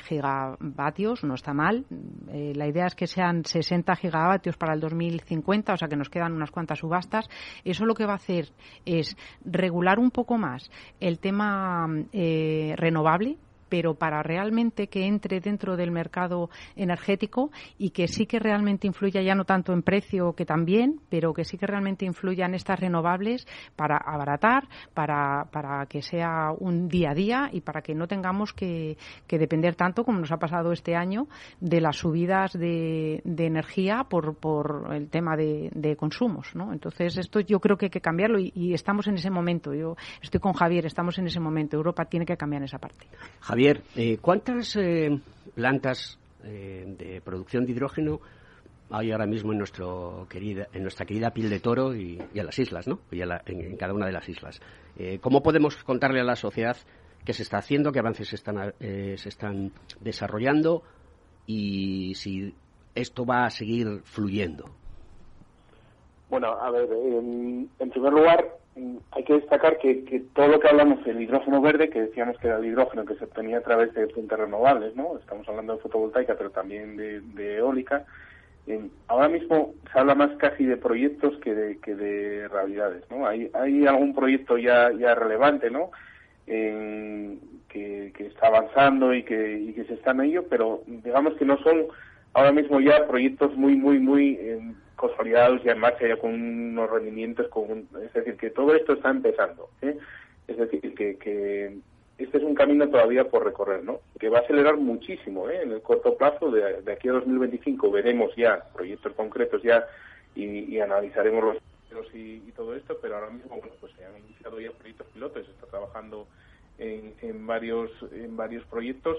no está mal. Eh, la idea es que sean 60 gigavatios para el 2050, o sea que nos quedan unas cuantas subastas. Eso lo que va a hacer es regular un poco más el tema eh, renovable, pero para realmente que entre dentro del mercado energético y que sí que realmente influya ya no tanto en precio que también, pero que sí que realmente influya en estas renovables para abaratar, para, para que sea un día a día y para que no tengamos que, depender tanto, como nos ha pasado este año, de las subidas de, energía por, por el tema de, consumos. ¿no? Entonces, esto yo creo que hay que cambiarlo y, estamos en ese momento. Yo estoy con Javier, estamos en ese momento. Europa tiene que cambiar esa parte. Javier, eh, ¿cuántas eh, plantas eh, de producción de hidrógeno hay ahora mismo en, nuestro querida, en nuestra querida piel de toro y, en las islas, ¿no? Y en, cada una de las islas. Eh, ¿Cómo podemos contarle a la sociedad qué se está haciendo, qué avances se están, eh, se están desarrollando y si esto va a seguir fluyendo? Bueno, a ver, en, primer lugar, hay que destacar que, todo lo que hablamos del hidrógeno verde, que decíamos que era el hidrógeno que se obtenía a través de fuentes renovables, ¿no? Estamos hablando de fotovoltaica, pero también de, eólica. ahora mismo se habla más casi de proyectos que de, que de realidades, ¿no? Hay, hay algún proyecto ya, relevante, ¿no? que, está avanzando y que, y que se está en ello, pero digamos que no son ahora mismo ya proyectos muy, muy, muy eh, consolidados ya en marcha, ya con unos rendimientos, con es decir, que todo esto está empezando. ¿eh? Es decir, que, que este es un camino todavía por recorrer, ¿no? Que va a acelerar muchísimo, ¿eh? En el corto plazo, de, de aquí a 2025 veremos ya proyectos concretos ya y, analizaremos los y, y, todo esto, pero ahora mismo, bueno, pues se han iniciado ya proyectos pilotos, se está trabajando en, en varios en varios proyectos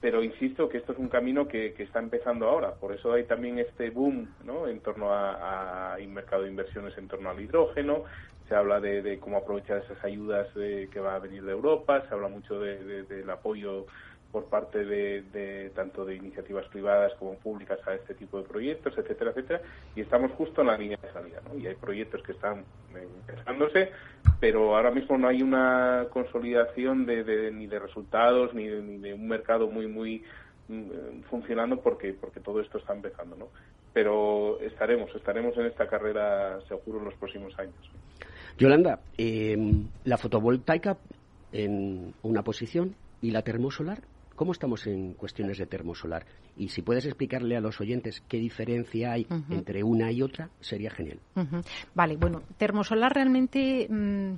pero insisto que esto es un camino que, está empezando ahora. Por eso hay también este boom ¿no? en torno a, mercado de inversiones en torno al hidrógeno. Se habla de, cómo aprovechar esas ayudas que va a venir de Europa. Se habla mucho del apoyo por parte de, tanto de iniciativas privadas como públicas a este tipo de proyectos, etcétera, etcétera, y estamos justo en la línea de salida, ¿no? Y hay proyectos que están empezándose, pero ahora mismo no hay una consolidación de, ni de resultados ni de, un mercado muy muy mm, funcionando porque porque todo esto está empezando, ¿no? Pero estaremos estaremos en esta carrera seguro en los próximos años. Yolanda, em, la fotovoltaica en una posición y la termosolar ¿Cómo estamos en cuestiones de termosolar? Y si puedes explicarle a los oyentes qué diferencia hay entre una y otra, sería genial. Vale, bueno, termosolar realmente... Mm,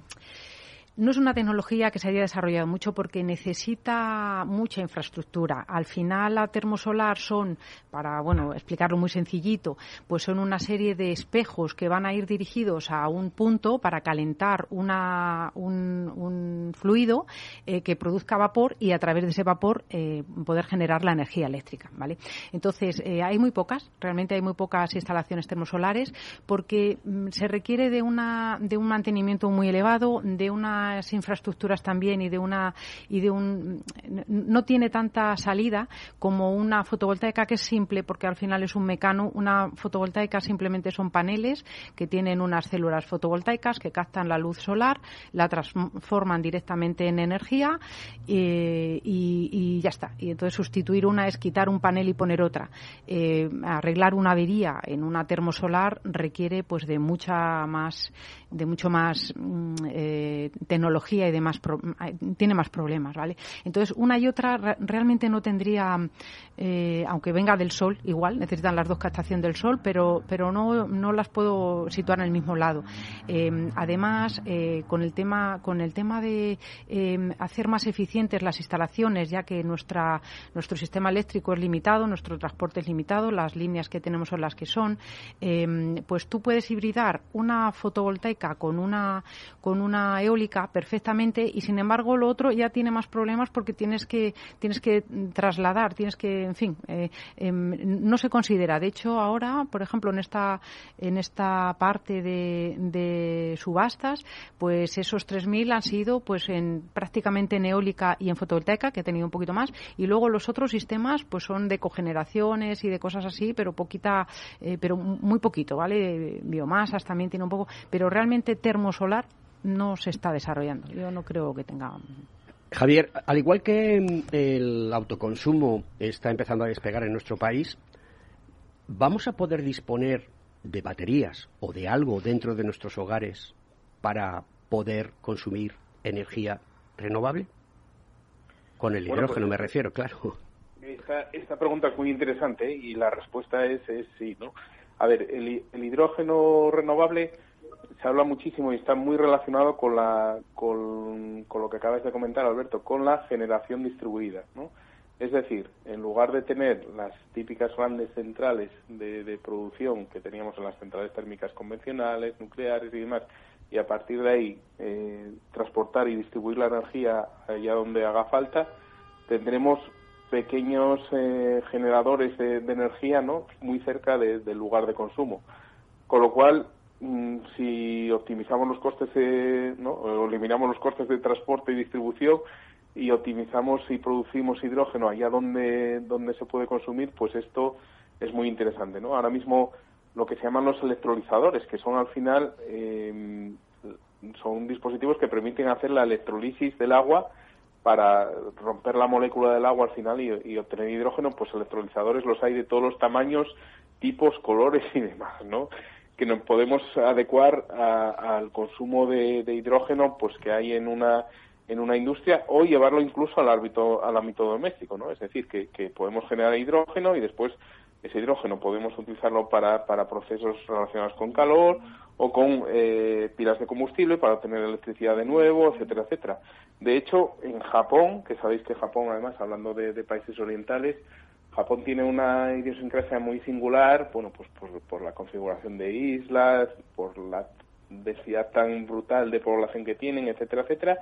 no es una tecnología que se haya desarrollado mucho porque necesita mucha infraestructura. Al final, la termosolar son, para bueno, explicarlo muy sencillito, pues son una serie de espejos que van a ir dirigidos a un punto para calentar una, un, fluido eh, que produzca vapor y a través de ese vapor eh, poder generar la energía eléctrica. ¿vale? Entonces, eh, hay muy pocas, realmente hay muy pocas instalaciones termosolares porque mm, se requiere de, una, de un mantenimiento muy elevado, de una infraestructuras también y de una y de un no tiene tanta salida como una fotovoltaica que es simple porque al final es un mecano. Una fotovoltaica simplemente son paneles que tienen unas células fotovoltaicas que captan la luz solar, la transforman directamente en energía eh, y, ya está. Y entonces sustituir una es quitar un panel y poner otra. Eh, arreglar una avería en una termosolar requiere pues de mucha más de mucho más mm, eh, tecnología y demás tiene más problemas, ¿vale? Entonces una y otra realmente no tendría, eh, aunque venga del sol, igual necesitan las dos captación del sol, pero pero no no las puedo situar en el mismo lado. Em, además eh, con el tema con el tema de em, hacer más eficientes las instalaciones, ya que nuestra nuestro sistema eléctrico es limitado, nuestro transporte es limitado, las líneas que tenemos son las que son, em, pues tú puedes hibridar una fotovoltaica con una con una eólica perfectamente y sin embargo lo otro ya tiene más problemas porque tienes que tienes que trasladar, tienes que, en fin, eh, em, no se considera. De hecho, ahora, por ejemplo, en esta en esta parte de, subastas, pues esos 3.000 han sido pues en prácticamente en eólica y en fotovoltaica, que ha tenido un poquito más, y luego los otros sistemas pues son de cogeneraciones y de cosas así, pero poquita, eh, pero muy poquito, ¿vale? Biomasas también tiene un poco, pero realmente termosolar no se está desarrollando. Yo no creo que tenga. Javier, al igual que mm, el autoconsumo está empezando a despegar en nuestro país, ¿vamos a poder disponer de baterías o de algo dentro de nuestros hogares para poder consumir energía renovable? Con el hidrógeno me pues, refiero, claro. Esta, esta, pregunta es muy interesante y la respuesta es, es sí, ¿no? A ver, el, el hidrógeno renovable se habla muchísimo y está muy relacionado con, la, con, lo que acabas de comentar, Alberto, con la generación distribuida. ¿no? Es decir, en lugar de tener las típicas grandes centrales de, producción que teníamos en las centrales térmicas convencionales, nucleares y demás, y a partir de ahí eh, transportar y distribuir la energía allá donde haga falta, tendremos pequeños eh, generadores de, energía, ¿no? Muy cerca del lugar de consumo. Con lo cual, si optimizamos los costes, ¿no? O eliminamos los costes de transporte y distribución y optimizamos y producimos hidrógeno allá donde, donde se puede consumir, pues esto es muy interesante, ¿no? Ahora mismo lo que se llaman los electrolizadores, que son al final eh, son dispositivos que permiten hacer la electrolisis del agua para romper la molécula del agua al final y, obtener hidrógeno, pues electrolizadores los hay de todos los tamaños, tipos, colores y demás, ¿no? Que nos podemos adecuar al consumo de, hidrógeno, pues que hay en una en una industria o llevarlo incluso al ámbito al ámbito doméstico, ¿no? Es decir, que, que podemos generar hidrógeno y después ese hidrógeno podemos utilizarlo para, para procesos relacionados con calor o con eh, pilas de combustible para obtener electricidad de nuevo, etcétera, etcétera. De hecho, en Japón, que sabéis que Japón, además, hablando de, países orientales, Japón tiene una idiosincrasia muy singular, bueno, pues por, la configuración de islas, por la densidad tan brutal de población que tienen, etcétera, etcétera,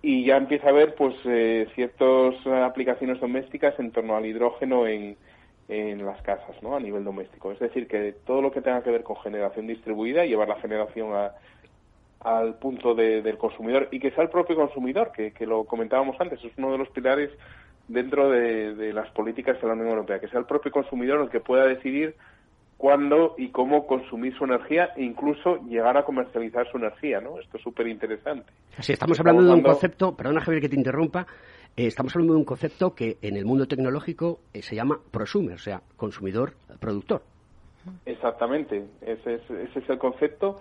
y ya empieza a haber, pues, eh, ciertas aplicaciones domésticas en torno al hidrógeno en, las casas, ¿no? A nivel doméstico. Es decir, que todo lo que tenga que ver con generación distribuida, llevar la generación a, al punto del consumidor y que sea el propio consumidor, que, lo comentábamos antes, es uno de los pilares dentro de, las políticas de la Unión Europea, que sea el propio consumidor el que pueda decidir cuándo y cómo consumir su energía e incluso llegar a comercializar su energía, ¿no? Esto es súper interesante. Sí, estamos hablando de un concepto, perdona Javier que te interrumpa, eh, estamos hablando de un concepto que en el mundo tecnológico eh, se llama prosumer, o sea, consumidor-productor. Exactamente, ese es, ese es el concepto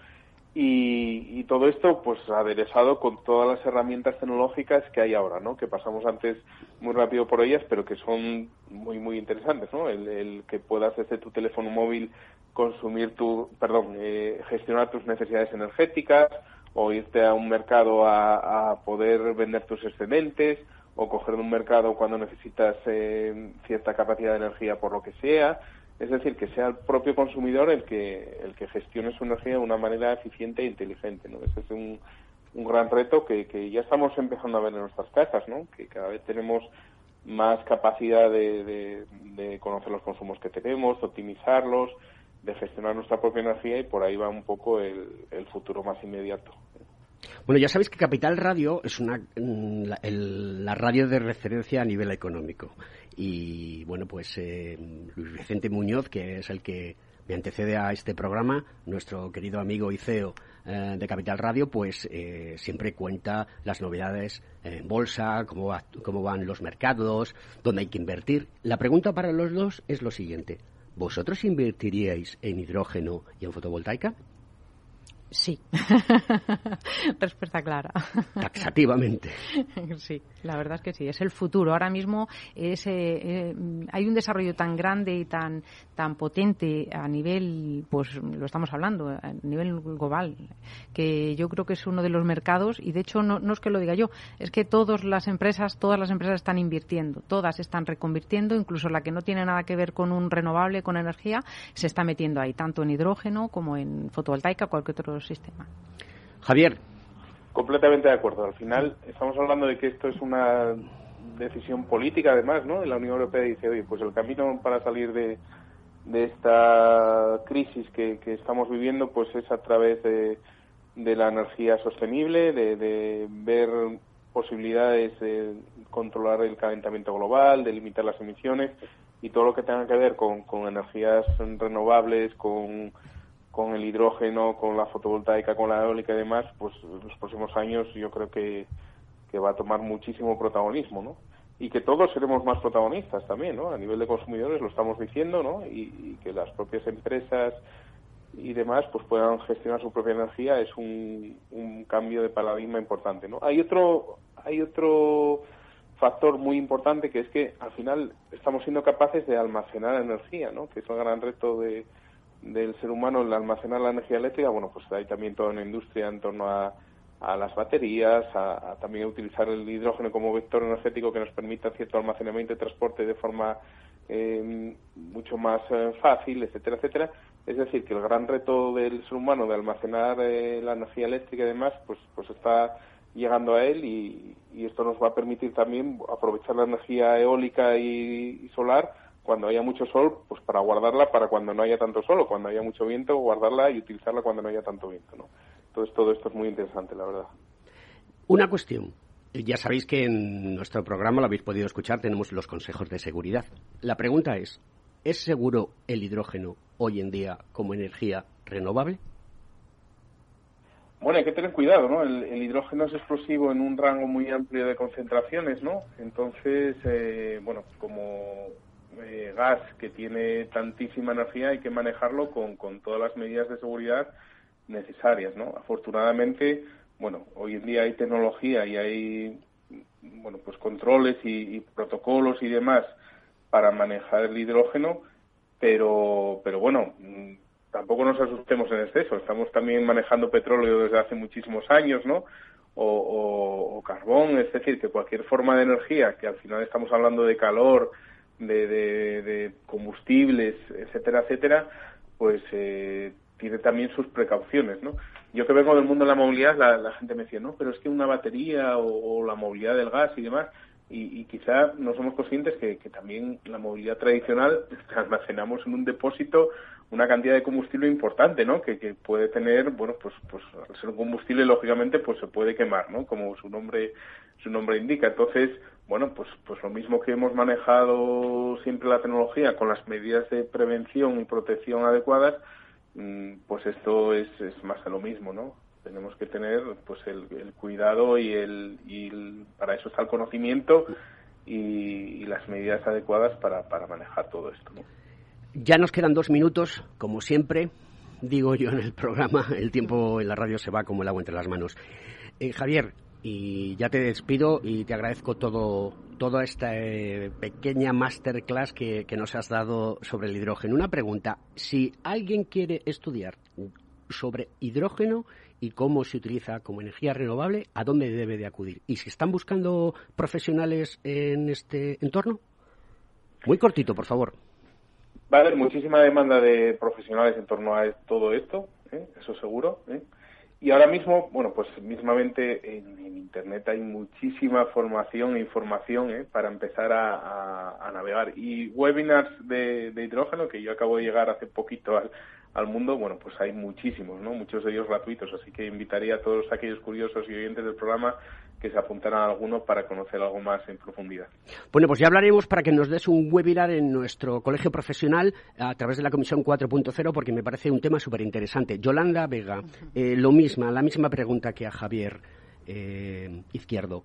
y, todo esto pues aderezado con todas las herramientas tecnológicas que hay ahora, ¿no? Que pasamos antes muy rápido por ellas, pero que son muy muy interesantes, ¿no? El, que puedas desde tu teléfono móvil consumir tu, perdón, eh, gestionar tus necesidades energéticas o irte a un mercado a, a poder vender tus excedentes o coger de un mercado cuando necesitas eh, cierta capacidad de energía por lo que sea. Es decir, que sea el propio consumidor el que, el que gestione su energía de una manera eficiente e inteligente. ¿no? Ese es un, un gran reto que, ya estamos empezando a ver en nuestras casas, ¿no? que cada vez tenemos más capacidad de, de conocer los consumos que tenemos, de optimizarlos, de gestionar nuestra propia energía y por ahí va un poco el, el futuro más inmediato. Bueno, ya sabéis que Capital Radio es una, mm, la, radio de referencia a nivel económico. Y bueno, pues eh, Luis Vicente Muñoz, que es el que me antecede a este programa, nuestro querido amigo Iceo eh, de Capital Radio, pues eh, siempre cuenta las novedades en bolsa, cómo, cómo van los mercados, dónde hay que invertir. La pregunta para los dos es lo siguiente. ¿Vosotros invertiríais en hidrógeno y en fotovoltaica? Sí. Respuesta clara. Taxativamente. sí, la verdad es que sí. Es el futuro. Ahora mismo es, eh, eh, hay un desarrollo tan grande y tan, tan potente a nivel, pues lo estamos hablando, a nivel global, que yo creo que es uno de los mercados y de hecho no, no es que lo diga yo, es que todas las empresas, todas las empresas están invirtiendo, todas están reconvirtiendo, incluso la que no tiene nada que ver con un renovable, con energía, se está metiendo ahí, tanto en hidrógeno como en fotovoltaica, cualquier otro sistema. Javier. Completamente de acuerdo. Al final estamos hablando de que esto es una decisión política, además, ¿no? La Unión Europea dice, oye, pues el camino para salir de, de esta crisis que, estamos viviendo, pues es a través de, de la energía sostenible, de, de ver posibilidades de controlar el calentamiento global, de limitar las emisiones y todo lo que tenga que ver con, con energías renovables, con con el hidrógeno, con la fotovoltaica, con la eólica y demás, pues en los próximos años yo creo que, que va a tomar muchísimo protagonismo, ¿no? Y que todos seremos más protagonistas también, ¿no? A nivel de consumidores lo estamos diciendo, ¿no? Y, que las propias empresas y demás pues puedan gestionar su propia energía es un, un cambio de paradigma importante, ¿no? Hay otro, hay otro factor muy importante que es que al final estamos siendo capaces de almacenar energía, ¿no? Que es el gran reto de, del ser humano el almacenar la energía eléctrica, bueno, pues hay también toda una industria en torno a, a las baterías, a, también utilizar el hidrógeno como vector energético que nos permita cierto almacenamiento y transporte de forma eh, mucho más eh, fácil, etcétera, etcétera. Es decir, que el gran reto del ser humano de almacenar eh, la energía eléctrica y demás, pues, pues está llegando a él y, esto nos va a permitir también aprovechar la energía eólica y, solar cuando haya mucho sol, pues para guardarla para cuando no haya tanto sol o cuando haya mucho viento, guardarla y utilizarla cuando no haya tanto viento, ¿no? Entonces todo esto es muy interesante, la verdad. Una cuestión. Ya sabéis que en nuestro programa, lo habéis podido escuchar, tenemos los consejos de seguridad. La pregunta es, ¿es seguro el hidrógeno hoy en día como energía renovable? Bueno, hay que tener cuidado, ¿no? El, hidrógeno es explosivo en un rango muy amplio de concentraciones, ¿no? Entonces, eh, bueno, como eh, gas que tiene tantísima energía, hay que manejarlo con, con todas las medidas de seguridad necesarias, ¿no? Afortunadamente, bueno, hoy en día hay tecnología y hay, bueno, pues controles y, protocolos y demás para manejar el hidrógeno, pero, pero bueno, mm, tampoco nos asustemos en exceso. Estamos también manejando petróleo desde hace muchísimos años, ¿no? O, carbón, es decir, que cualquier forma de energía, que al final estamos hablando de calor, de, de, combustibles, etcétera, etcétera, pues eh, tiene también sus precauciones, ¿no? Yo que vengo del mundo de la movilidad, la, gente me decía, no, pero es que una batería o, la movilidad del gas y demás, y, quizá no somos conscientes que, también la movilidad tradicional almacenamos en un depósito una cantidad de combustible importante, ¿no? Que, puede tener, bueno, pues, pues al ser un combustible lógicamente pues se puede quemar, ¿no? Como su nombre su nombre indica. Entonces, bueno, pues pues lo mismo que hemos manejado siempre la tecnología con las medidas de prevención y protección adecuadas, Mm, pues esto es, es más de lo mismo, ¿no? Tenemos que tener pues el, cuidado y el, y para eso está el conocimiento y, las medidas adecuadas para, para manejar todo esto, ¿no? Ya nos quedan dos minutos, como siempre, digo yo en el programa, el tiempo en la radio se va como el agua entre las manos. Eh, Javier, y ya te despido y te agradezco todo toda esta eh, pequeña masterclass que, que, nos has dado sobre el hidrógeno. Una pregunta, si alguien quiere estudiar sobre hidrógeno y cómo se utiliza como energía renovable, ¿a dónde debe de acudir? ¿Y si están buscando profesionales en este entorno? Muy cortito, por favor. Va a haber muchísima demanda de profesionales en torno a todo esto, ¿eh? eso seguro. ¿eh? Y ahora mismo, bueno, pues mismamente en, Internet hay muchísima formación e información ¿eh? para empezar a, navegar. Y webinars de, hidrógeno, que yo acabo de llegar hace poquito al, al mundo, bueno, pues hay muchísimos, ¿no? Muchos de ellos gratuitos, así que invitaría a todos aquellos curiosos y oyentes del programa que se apuntaran a alguno para conocer algo más en profundidad. Bueno, pues ya hablaremos para que nos des un webinar en nuestro colegio profesional a través de la Comisión 4.0 porque me parece un tema súper interesante. Yolanda Vega, eh, lo mismo, la misma pregunta que a Javier eh, Izquierdo.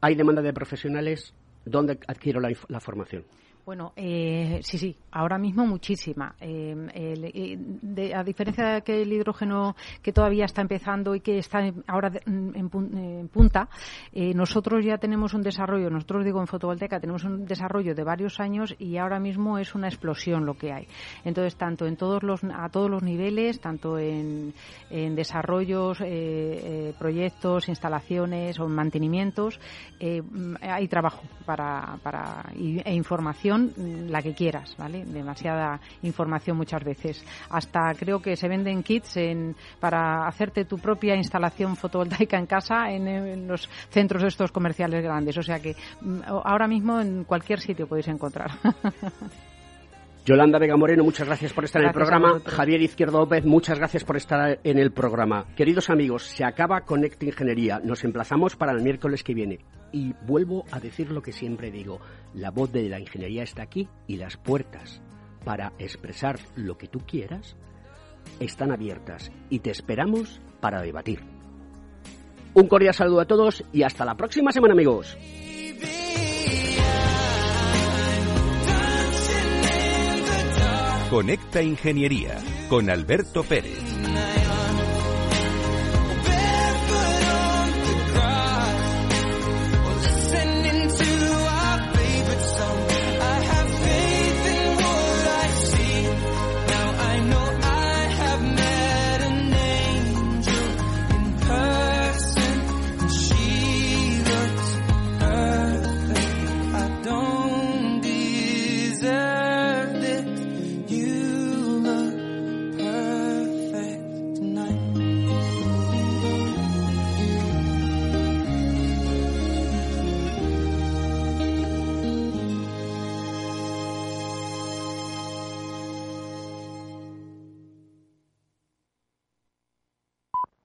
¿Hay demanda de profesionales? ¿Dónde adquiero la formación? Bueno, eh, sí, sí, ahora mismo muchísima. Eh, eh, a diferencia de que el hidrógeno que todavía está empezando y que está ahora en, punta, nosotros ya tenemos un desarrollo, nosotros digo en fotovoltaica, tenemos un desarrollo de varios años y ahora mismo es una explosión lo que hay. Entonces, tanto en todos los, a todos los niveles, tanto en, desarrollos, proyectos, instalaciones o mantenimientos, hay trabajo para, para e información la que quieras, ¿vale? Demasiada información muchas veces. Hasta creo que se venden kits para hacerte tu propia instalación fotovoltaica en casa en, los centros estos comerciales grandes. O sea que mm, ahora mismo en cualquier sitio podéis encontrar. Yolanda Vega Moreno, muchas gracias por estar en el programa. Javier Izquierdo López, muchas gracias por estar en el programa. Queridos amigos, se acaba Conecta Ingeniería. Nos emplazamos para el miércoles que viene. Y vuelvo a decir lo que siempre digo. La voz de la ingeniería está aquí y las puertas para expresar lo que tú quieras están abiertas y te esperamos para debatir. Un cordial saludo a todos y hasta la próxima semana amigos. Conecta Ingeniería con Alberto Pérez.